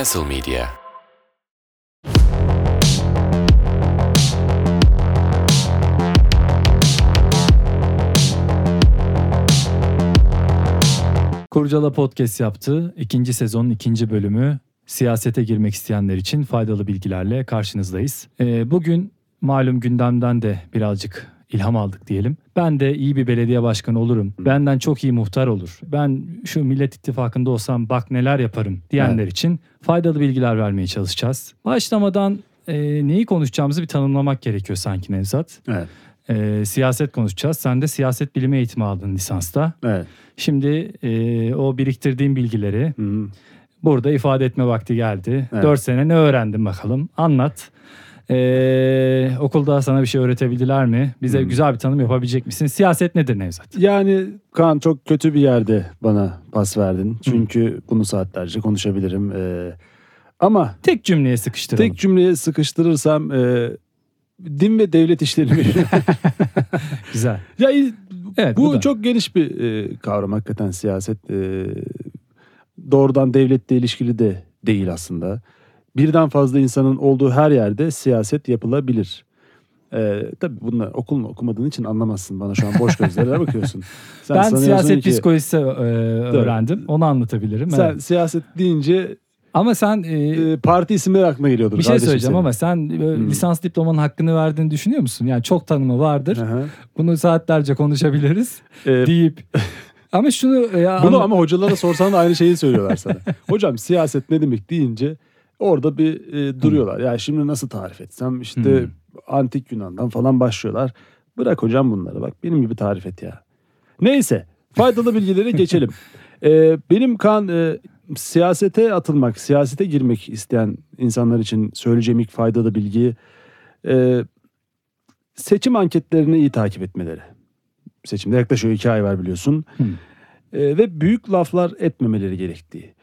Castle Media Kurcala Podcast yaptı. İkinci sezonun ikinci bölümü siyasete girmek isteyenler için faydalı bilgilerle karşınızdayız. Ee, bugün malum gündemden de birazcık ilham aldık diyelim. Ben de iyi bir belediye başkanı olurum. Benden çok iyi muhtar olur. Ben şu Millet İttifakı'nda olsam bak neler yaparım diyenler için faydalı bilgiler vermeye çalışacağız. Başlamadan e, neyi konuşacağımızı bir tanımlamak gerekiyor sanki Nevzat. Evet. E, siyaset konuşacağız. Sen de siyaset bilimi eğitimi aldın lisansta. Evet. Şimdi e, o biriktirdiğim bilgileri Hı. burada ifade etme vakti geldi. Evet. 4 sene ne öğrendin bakalım? Anlat. E, okulda sana bir şey öğretebildiler mi? Bize Hmm. güzel bir tanım yapabilecek misin? Siyaset nedir Nevzat? Yani Kaan çok kötü bir yerde bana pas verdin. Çünkü bunu saatlerce konuşabilirim. Ee, ama Tek cümleye sıkıştıralım. tek cümleye sıkıştırırsam e, din ve devlet işleri Güzel. ya Evet, bu, bu da. çok geniş bir e, kavram hakikaten siyaset. E, doğrudan devletle ilişkili de değil aslında. Birden fazla insanın olduğu her yerde siyaset yapılabilir. E, tabii bunu okulunu okumadığın için anlamazsın bana şu an boş gözlerle bakıyorsun. Sen ben siyaset ki- psikolojisi e, öğrendim. Onu anlatabilirim. Sen evet. siyaset deyince Ama sen e, e, parti isimleri aklına geliyordur. bir şey söyleyeceğim senin. ama sen e, Hmm. lisans diplomanın hakkını verdiğini düşünüyor musun? Yani çok tanımı vardır. Hı. Bunu saatlerce konuşabiliriz E, deyip ama şunu e, bunu ama hocalara sorsan da aynı şeyi söylüyorlar sana. Hocam siyaset ne demek deyince orada bir e, duruyorlar. Ya şimdi nasıl tarif etsem işte Hmm. antik Yunan'dan falan başlıyorlar. Bırak hocam bunları bak benim gibi tarif et ya. Neyse faydalı bilgileri geçelim. E, benim kan e, siyasete atılmak, siyasete girmek isteyen insanlar için söyleyeceğim ilk faydalı bilgi e, seçim anketlerini iyi takip etmeleri. Seçimde yaklaşıyor iki ay var biliyorsun. E, ve büyük laflar etmemeleri gerektiği.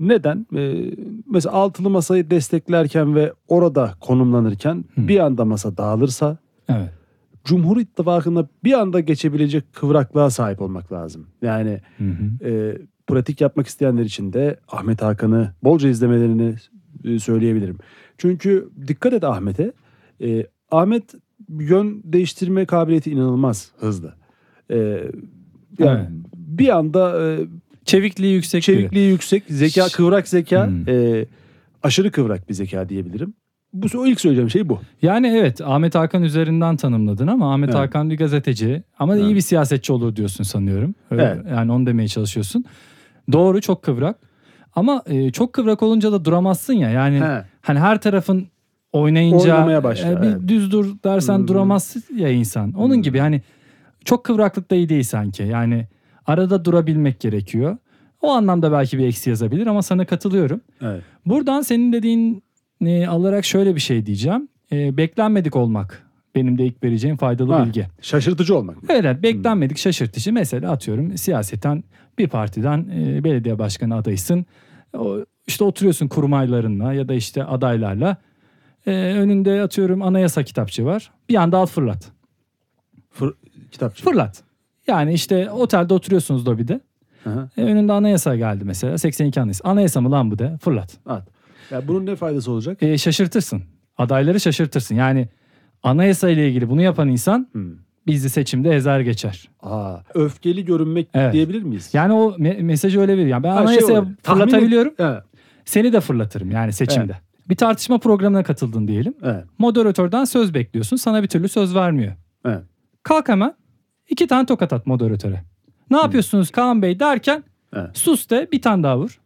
Neden? E, mesela altılı masayı desteklerken ve orada konumlanırken Hı. bir anda masa dağılırsa Evet. Cumhur İttifakı'na bir anda geçebilecek kıvraklığa sahip olmak lazım. Yani Hı hı. e, pratik yapmak isteyenler için de Ahmet Hakan'ı bolca izlemelerini e, söyleyebilirim. Çünkü dikkat et Ahmet'e. E, Ahmet yön değiştirme kabiliyeti inanılmaz hızlı. E, yani Evet. bir anda e, Çevikliği yüksek biri. çevikliği yüksek, zeka kıvrak zeka, Hmm. e, aşırı kıvrak bir zeka diyebilirim. Bu o ilk söyleyeceğim şey bu. Yani evet Ahmet Hakan üzerinden tanımladın ama Ahmet Evet. Hakan bir gazeteci ama Evet. iyi bir siyasetçi olur diyorsun sanıyorum. Öyle- Evet. Yani onu demeye çalışıyorsun. Doğru çok kıvrak. Ama e, çok kıvrak olunca da duramazsın ya. Yani He. hani her tarafın oynayınca Oynamaya başlar, e, bir evet. düz dur dersen Hmm. duramaz ya insan. Onun Hmm. gibi hani çok kıvraklık da iyi değil sanki. Yani arada durabilmek gerekiyor. O anlamda belki bir eksi yazabilir ama sana katılıyorum. Evet. Buradan senin dediğin e, alarak şöyle bir şey diyeceğim. E, beklenmedik olmak benim de ilk vereceğim faydalı Ha. bilgi. Şaşırtıcı olmak. Evet, beklenmedik şaşırtıcı. Mesela atıyorum siyaseten bir partiden e, belediye başkanı adaysın. O, işte oturuyorsun kurmaylarınla ya da işte adaylarla. E, önünde atıyorum anayasa kitapçı var. Bir anda al fırlat. Fır, kitapçı. Fırlat. Yani işte otelde oturuyorsunuz lobide. Hı. E, önünde anayasa geldi mesela 82 anayasa. Anayasa mı lan bu de fırlat. At. Ya bunun ne faydası olacak? e, şaşırtırsın. Adayları şaşırtırsın. Yani anayasa ile ilgili bunu yapan insan Hmm. bizi seçimde ezer geçer. Aa, öfkeli görünmek Evet. diyebilir miyiz? Yani o me- mesajı öyle veriyor. Yani ben Ha, şey anayasaya. Tahmin fırlatabiliyorum. Evet. Seni de fırlatırım yani seçimde. Bir tartışma programına katıldın diyelim. Evet. Moderatörden söz bekliyorsun. Sana bir türlü söz vermiyor. Evet. Kalk hemen iki tane tokat at moderatöre. Ne yapıyorsunuz Kaan Bey derken Evet. sus de bir tane daha vur.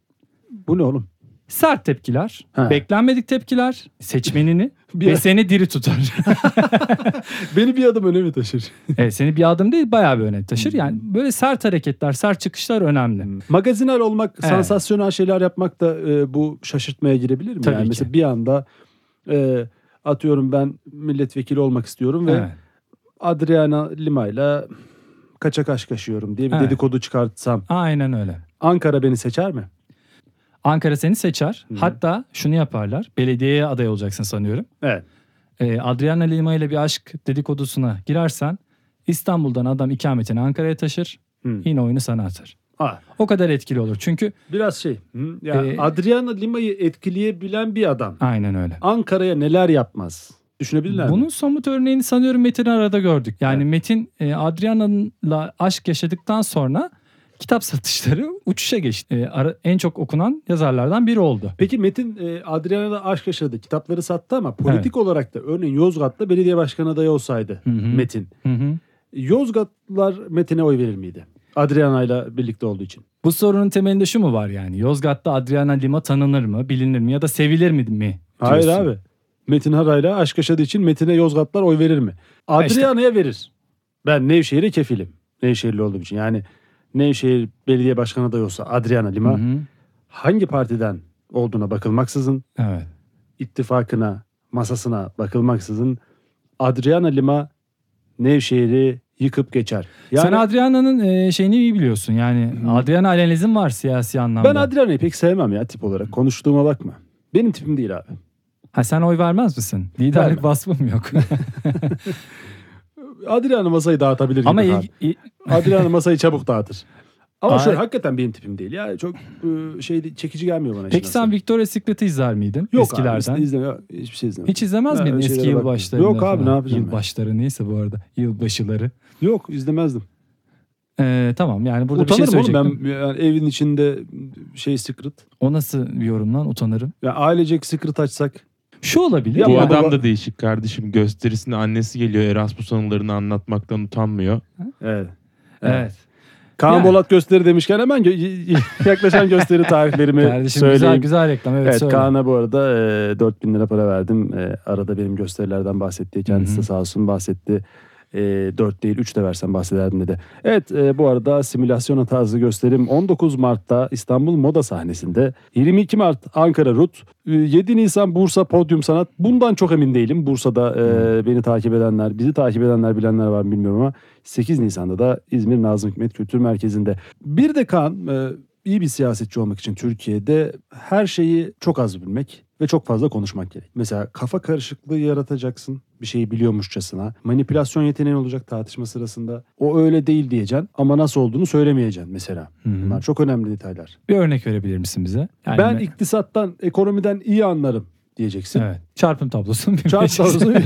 Bu ne oğlum? Sert tepkiler, Ha. beklenmedik tepkiler, seçmenini Bir- ve seni diri tutar. Beni bir adım öne mi taşır? Evet, seni bir adım değil bayağı bir öne taşır. Yani böyle sert hareketler, sert çıkışlar önemli. Magazinel olmak, Evet. sansasyonel şeyler yapmak da e, bu şaşırtmaya girebilir mi? Tabii yani ki. mesela bir anda e, atıyorum ben milletvekili olmak istiyorum ve Evet. Adriana Lima'yla kaça kaş kaşıyorum diye bir Evet. dedikodu çıkartsam Aynen öyle. Ankara beni seçer mi? Ankara seni seçer. Hatta şunu yaparlar. Belediyeye aday olacaksın sanıyorum. Evet. Ee, Adriana Lima ile bir aşk dedikodusuna girersen İstanbul'dan adam ikametini Ankara'ya taşır. Hı. Yine oyunu sana atar. Ha, O kadar etkili olur. Çünkü biraz şey. hı, Ya Ee, Adriana Lima'yı etkileyebilen bir adam. aynen öyle. Ankara'ya neler yapmaz? Düşünebilirler mi? Bunun somut örneğini sanıyorum Metin arada gördük. Yani Evet. Metin e, Adriana'la aşk yaşadıktan sonra kitap satışları uçuşa geçti. E, ara- en çok okunan yazarlardan biri oldu. Peki Metin e, Adriana'da aşk yaşadı. Kitapları sattı ama politik olarak da örneğin Yozgat'ta belediye başkanı adayı olsaydı Hı hı. Metin. Hı hı. Yozgatlılar Metin'e oy verir miydi? Adriana'yla birlikte olduğu için. Bu sorunun temelinde şu mu var yani? Yozgat'ta Adriana Lima tanınır mı, bilinir mi ya da sevilir mi mi? Hayır diyorsun? abi. Metin Haray'la aşk yaşadığı için Metin'e Yozgatlar oy verir mi? Adriana'ya verir. Ben Nevşehir'e kefilim. Nevşehirli olduğum için. Yani Nevşehir belediye başkanı adayı olsa Adriana Lima Hı hı. hangi partiden olduğuna bakılmaksızın Evet. ittifakına, masasına bakılmaksızın Adriana Lima Nevşehir'i yıkıp geçer. Yani Sen Adriana'nın e, şeyini iyi biliyorsun. Yani. Adriana alelizm var siyasi anlamda. ben Adriana'yı pek sevmem ya tip olarak. Konuştuğuma bakma. Benim tipim değil abi. Ha sen oy vermez misin? Liderlik Vermem. vasfım yok. Adriana masayı dağıtabilir Ama gibi. abi. il- Adriana masayı çabuk dağıtır. Ama Ay- şöyle hakikaten benim tipim değil. Ya çok e, şey çekici gelmiyor bana. Peki sen aslı. Victoria's Secret'ı izler miydin Yok eskilerden? abi izleme, hiçbir şey izlemem. Hiç izlemez Ha, miydin eski yılbaşlarını? Yok abi, falan? ne yapacağım? Yılbaşları neyse bu arada. Yılbaşıları. Yok izlemezdim. Ee, tamam yani burada bir Utanırım şey oğlum söyleyecektim. ben yani evin içinde şey secret. O nasıl bir yorum lan utanırım. Ya ailecek secret açsak. Şu olabilir. Ya Bu ya. adam baba- da değişik kardeşim. Gösterisinde annesi geliyor Erasmus anılarını anlatmaktan utanmıyor. Evet. Evet. Kaan Yani. Bolat gösteri demişken hemen gö- yaklaşan gösteri tarihlerimi Kardeşim söyleyeyim. güzel güzel reklam. Evet, Evet, söyle. Kaan'a bu arada e, 4000 lira para verdim. E, arada benim gösterilerden bahsetti. Kendisi Hı de sağ olsun bahsetti. E, 4 değil 3 de versem bahsederdim dedi. Evet e, bu arada simülasyon hatası gösterim 19 Mart'ta İstanbul Moda sahnesinde. 22 Mart Ankara Rut. e, 7 Nisan Bursa Podyum Sanat. Bundan çok emin değilim. Bursa'da e, beni takip edenler, bizi takip edenler bilenler var mı bilmiyorum ama 8 Nisan'da da İzmir Nazım Hikmet Kültür Merkezi'nde. Bir de Kaan e, iyi bir siyasetçi olmak için Türkiye'de her şeyi çok az bilmek ve çok fazla konuşmak gerek. Mesela kafa karışıklığı yaratacaksın bir şeyi biliyormuşçasına. Manipülasyon yeteneğin olacak tartışma sırasında. O öyle değil diyeceksin ama nasıl olduğunu söylemeyeceksin mesela. Hı hı. Bunlar çok önemli detaylar. Bir örnek verebilir misin bize? Yani ben me- iktisattan, ekonomiden iyi anlarım diyeceksin. Evet. Çarpım tablosu. Çarp tarzı-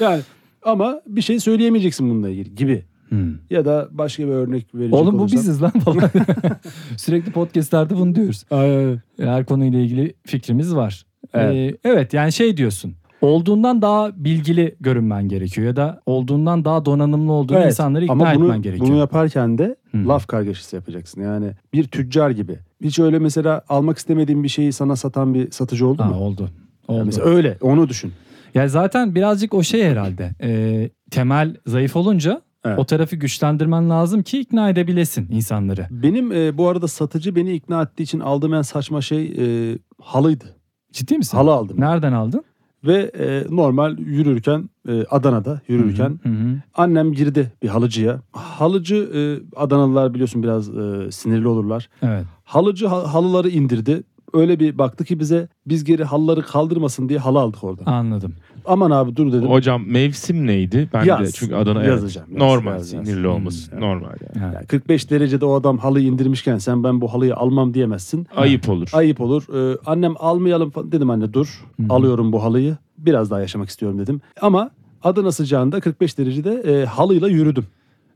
yani ama bir şey söyleyemeyeceksin bununla ilgili gibi. Hmm. Ya da başka bir örnek verecek Oğlum bu olursam- biziz lan falan. Sürekli podcastlerde bunu diyoruz. Aynen. Her konuyla ilgili fikrimiz var. Evet. Ee, evet yani şey diyorsun. Olduğundan daha bilgili görünmen gerekiyor ya da olduğundan daha donanımlı olduğun Evet, insanları ikna Ama bunu, etmen gerekiyor. bunu yaparken de Hı. laf kargaşası yapacaksın. Yani bir tüccar gibi. Hiç öyle mesela almak istemediğin bir şeyi sana satan bir satıcı oldu Ha, mu? oldu. Yani Oldu. mesela öyle onu düşün. Ya zaten birazcık o şey herhalde. Ee, temel zayıf olunca Evet. o tarafı güçlendirmen lazım ki ikna edebilesin insanları. Benim e, bu arada satıcı beni ikna ettiği için aldığım en saçma şey e, halıydı. Ciddi misin? Halı aldım. Nereden aldın? Ve e, normal yürürken e, Adana'da yürürken Hı hı. annem girdi bir halıcıya. Halıcı e, Adanalılar biliyorsun biraz e, sinirli olurlar. Evet. Halıcı ha- halıları indirdi. Öyle bir baktı ki bize biz geri halıları kaldırmasın diye halı aldık oradan. Anladım. Aman abi dur dedim. Hocam mevsim neydi? Ben de Yaz. çünkü Adana evet, Yazacağım, yaz, normal yaz, yaz. sinirli olması Hmm, normal yani. Yani. Yani 45 derecede o adam halıyı indirmişken sen ben bu halıyı almam diyemezsin. Ayıp olur. Ayıp olur. Ee, annem almayalım falan. dedim anne dur. Hı hı. Alıyorum bu halıyı. Biraz daha yaşamak istiyorum dedim. Ama Adana sıcağında 45 derecede e, halıyla yürüdüm.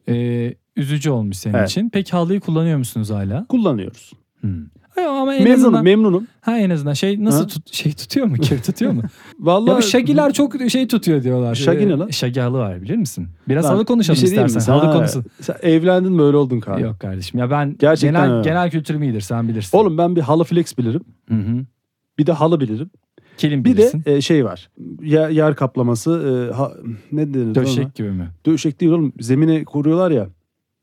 Ee, üzücü olmuş senin Evet. için. Peki halıyı kullanıyor musunuz hala? Kullanıyoruz. Hmm. Ama en memnunum, azından memnunum. ha en azından şey nasıl Ha? tut, şey tutuyor mu? Kir tutuyor mu? Vallahi ya bu şagiler çok şey tutuyor diyorlar. Şagi ne Ee, lan? Şagi halı var bilir misin? Biraz Lan, halı konuşalım bir şey diyeyim mi? istersen. Halı Ha, konusu. Sen evlendin mi öyle oldun Kaan? Yok kardeşim ya ben Gerçekten genel öyle. genel kültürüm iyidir sen bilirsin. Oğlum ben bir halı flex bilirim. Hı hı. Bir de halı bilirim. Kilim Bir bilirsin. de e, şey var. Yer, yer kaplaması. e, ha, ne denir? ona? Döşek gibi mi? Döşek değil oğlum. Zemine kuruyorlar ya.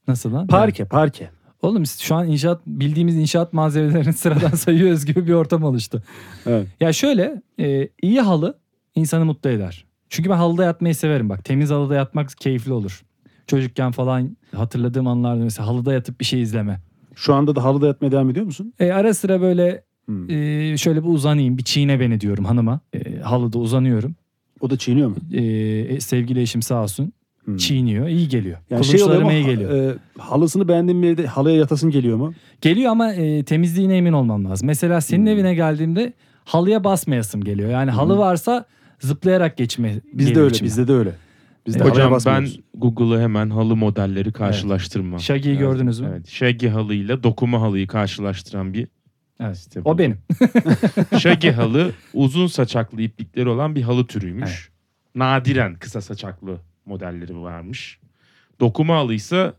Nasıl lan? Parke, parke. Oğlum şu an inşaat bildiğimiz inşaat malzemelerini sıradan sayıyoruz gibi bir ortam oluştu. Evet. Ya şöyle e, iyi halı insanı mutlu eder. Çünkü ben halıda yatmayı severim bak. Temiz halıda yatmak keyifli olur. Çocukken falan hatırladığım anlarda mesela halıda yatıp bir şey izleme. Şu anda da halıda yatmaya devam ediyor musun? E, ara sıra böyle Hmm. e, şöyle bir uzanayım bir çiğne beni diyorum hanıma. E, halıda uzanıyorum. O da çiğniyor mu? E, e, sevgili eşim sağ olsun. Hmm. çiğniyor. iyi geliyor. Yani şey mu? iyi geliyor. e, halısını beğendiğin bir evde halıya yatasın geliyor mu? Geliyor ama e, temizliğine emin olmam lazım. Mesela senin Hmm. evine geldiğimde halıya basmayasım geliyor. Yani halı varsa zıplayarak geçme Bizde öyle, içime. bizde de öyle. Bizde Hocam halıya ben. Google'a hemen halı modelleri karşılaştırma. Shaggy'yi yazdım. gördünüz mü? Evet. Shaggy halıyla dokuma halıyı karşılaştıran bir Evet. site O benim. Shaggy halı uzun saçaklı iplikleri olan bir halı türüymüş. Nadiren kısa saçaklı modelleri varmış. Dokuma halı ise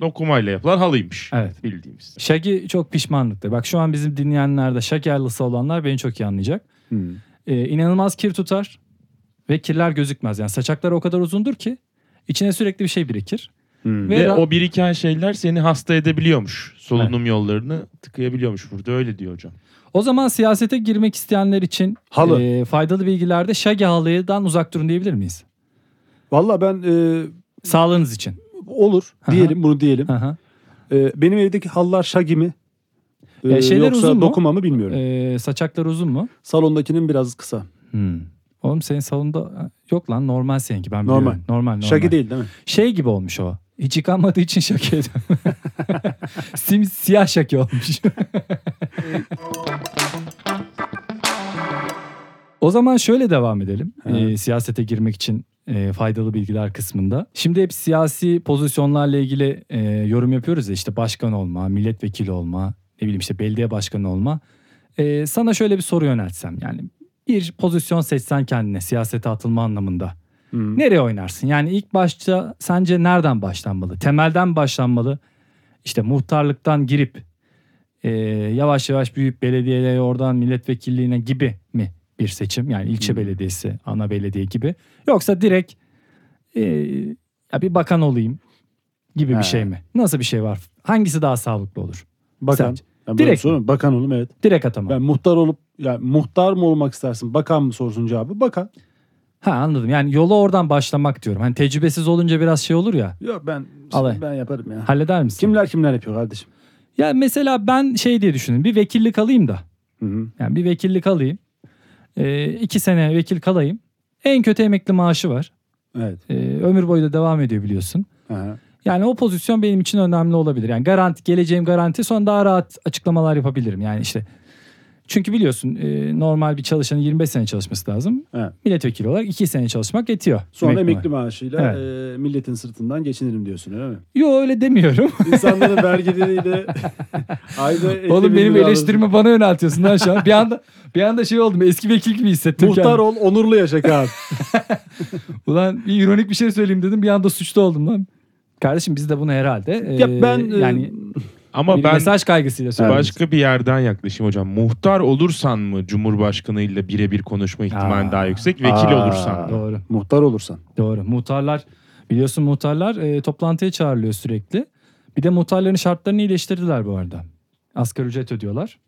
dokumayla yapılan halıymış. Evet. Bildiğimiz. Shaggy çok pişmanlıktır. Bak şu an bizim dinleyenlerde Shaggy halısı olanlar beni çok iyi anlayacak. Hmm. Ee, inanılmaz kir tutar ve kirler gözükmez. Yani saçakları o kadar uzundur ki içine sürekli bir şey birikir. Hmm. Ve- Ve o biriken şeyler seni hasta edebiliyormuş. Solunum yollarını tıkayabiliyormuş. Burada öyle diyor hocam. O zaman siyasete girmek isteyenler için Halı. e, faydalı bilgilerde Shaggy halıdan uzak durun diyebilir miyiz? Valla ben e, Sağlığınız için. olur Aha. diyelim bunu diyelim. Aha. E, benim evdeki halılar şagi mi? E, E, şeyler yoksa uzun mu? dokuma mı bilmiyorum. Ee, saçaklar uzun mu? Salondakinin biraz kısa. Hmm. Oğlum senin salonda yok lan normal seninki ben Normal. biliyorum. Normal normal. Şagi değil değil mi? Şey gibi olmuş o. Hiç yıkanmadığı için şaki Sim siyah şaki olmuş. o zaman şöyle devam edelim. Ee, siyasete girmek için e, faydalı bilgiler kısmında. Şimdi hep siyasi pozisyonlarla ilgili e, yorum yapıyoruz ya işte başkan olma, milletvekili olma, ne bileyim işte belediye başkanı olma. Ee, sana şöyle bir soru yöneltsem yani bir pozisyon seçsen kendine siyasete atılma anlamında. Hmm. Nereye oynarsın? Yani ilk başta sence nereden başlanmalı? Temelden başlanmalı. İşte muhtarlıktan girip e, yavaş yavaş büyüyüp belediyeye oradan milletvekilliğine gibi mi bir seçim? Yani ilçe Hmm. belediyesi, ana belediye gibi. Yoksa direkt e, ya bir bakan olayım gibi Ha. bir şey mi? Nasıl bir şey var? Hangisi daha sağlıklı olur? Bakan. Sence? Direkt sorun. Bakan oğlum evet. Direkt atama. Ben muhtar olup yani muhtar mı olmak istersin? Bakan mı sorusun cevabı? Bakan. Ha anladım. Yani yola oradan başlamak diyorum. Hani tecrübesiz olunca biraz şey olur ya. Yok ben Alay. ben yaparım ya. Halleder misin? Kimler kimler yapıyor kardeşim? Ya mesela ben şey diye düşündüm. Bir vekillik alayım da. Hı hı. Yani bir vekillik alayım. Ee, iki sene vekil kalayım. En kötü emekli maaşı var. Evet. Ee, ömür boyu da devam ediyor biliyorsun. Aha. Yani o pozisyon benim için önemli olabilir. Yani garanti, geleceğim garanti sonra daha rahat açıklamalar yapabilirim. Yani işte çünkü biliyorsun e, normal bir çalışanın 25 sene çalışması lazım. Evet. Milletvekili olarak 2 sene çalışmak yetiyor. Sonra Emekli emekli maaşı. maaşıyla Evet. e, milletin sırtından geçinirim diyorsun öyle mi? Yo öyle demiyorum. İnsanların vergileriyle ayda Oğlum benim eleştirimi bana yöneltiyorsun lan şu an. Bir anda bir anda şey oldum. Eski vekil gibi hissettim Muhtar kendimi. ol, onurlu yaşa Kaan. Ulan bir ironik bir şey söyleyeyim dedim. Bir anda suçlu oldum lan. Kardeşim biz de bunu herhalde ya e, ben e, yani Ama bir ben mesaj kaygısıyla söylüyorum. başka bir yerden yaklaşayım hocam. Muhtar olursan mı Cumhurbaşkanı ile birebir konuşma ihtimali Aa. daha yüksek? Vekil Aa. olursan mı? Doğru. muhtar olursan. Doğru. Muhtarlar biliyorsun muhtarlar e, toplantıya çağrılıyor sürekli. Bir de muhtarların şartlarını iyileştirdiler bu arada. Asgari ücret ödüyorlar.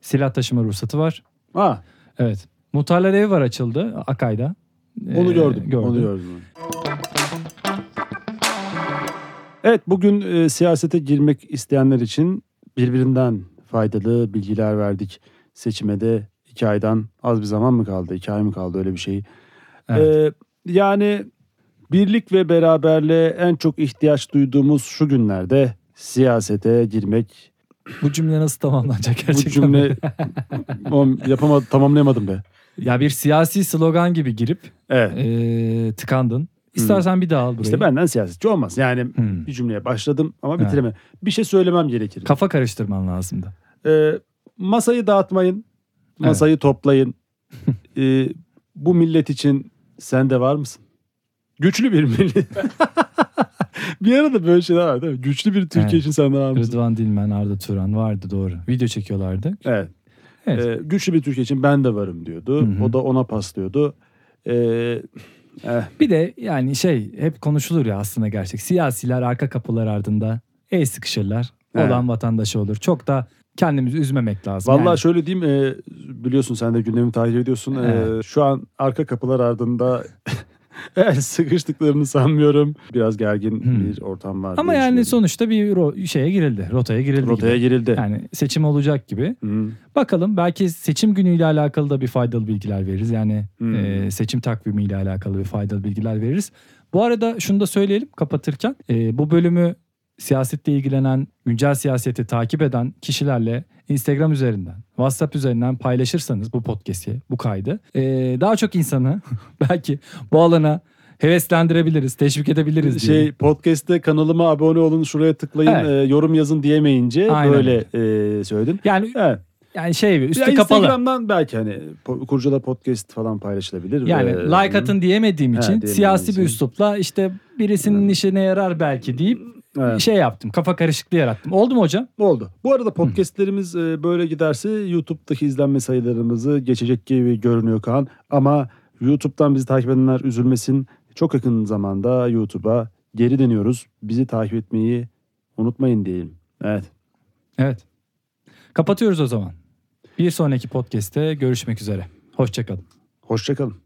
Silah taşıma ruhsatı var. Ha, Evet. Muhtarlar evi var açıldı Akay'da. onu Ee, gördüm. gördüm. Onu gördüm. Evet bugün e, siyasete girmek isteyenler için birbirinden faydalı bilgiler verdik. Seçime de iki aydan az bir zaman mı kaldı? iki ay mı kaldı öyle bir şey. Evet. Ee, yani birlik ve beraberliğe en çok ihtiyaç duyduğumuz şu günlerde siyasete girmek. Bu cümle nasıl tamamlanacak Bu gerçekten? cümle Oğlum, yapamadım, tamamlayamadım be. Ya bir siyasi slogan gibi girip Evet. e, tıkandın. İstersen bir daha al burayı. İşte benden siyasetçi olmaz. Yani Hmm. bir cümleye başladım ama bitiremem. Bir şey söylemem gerekir. Kafa karıştırman lazımdı. Ee, masayı dağıtmayın. Masayı toplayın. Ee, bu millet için sen de var mısın? Güçlü bir millet. bir arada böyle şeyler var değil mi? Güçlü bir Türkiye Evet. için sen de var mısın? Rıdvan Dilmen, Arda Turan vardı doğru. Video çekiyorlardı. Evet. Evet. Ee, güçlü bir Türkiye için ben de varım diyordu. Hı hı. O da ona paslıyordu. Ee, eh, Bir de yani şey hep konuşulur ya aslında gerçek. Siyasiler arka kapılar ardında el sıkışırlar. Evet. Olan vatandaşı olur. Çok da kendimizi üzmemek lazım. Vallahi Yani şöyle diyeyim e, biliyorsun sen de gündemi takip ediyorsun. E, Evet. şu an arka kapılar ardında sıkıştıklarını sanmıyorum. Biraz gergin Hmm. bir ortam var. Ama yani sonuçta bir ro- şeye girildi. Rotaya girildi rotaya gibi. girildi. Yani seçim olacak gibi. Hı. Bakalım belki seçim günüyle alakalı da bir faydalı bilgiler veririz. Yani Hmm. e, seçim takvimiyle alakalı bir faydalı bilgiler veririz. Bu arada şunu da söyleyelim kapatırken. Ee, bu bölümü siyasetle ilgilenen, güncel siyaseti takip eden kişilerle Instagram üzerinden, WhatsApp üzerinden paylaşırsanız bu podcast'i, bu kaydı ee, daha çok insanı belki bu alana heveslendirebiliriz, teşvik edebiliriz diye. Şey podcast'te kanalıma abone olun şuraya tıklayın Evet. e, yorum yazın diyemeyince Aynen böyle e, söyledin. Yani Evet. yani şey Ya üstü kapalı. Instagram'dan belki hani Kurcala Podcast falan paylaşılabilir. Yani Ee, like atın diyemediğim He, için diyemediğim siyasi bir için. üslupla işte birisinin işine yarar belki deyip evet. şey yaptım. Kafa karışıklığı yarattım. Oldu mu hocam? Oldu. Bu arada podcastlerimiz e, böyle giderse YouTube'daki izlenme sayılarımızı geçecek gibi görünüyor Kaan. Ama YouTube'dan bizi takip edenler üzülmesin. Çok yakın zamanda YouTube'a geri dönüyoruz. Bizi takip etmeyi unutmayın diyelim. Evet. Evet. Kapatıyoruz o zaman. Bir sonraki podcast'te görüşmek üzere. Hoşçakalın. Hoşçakalın.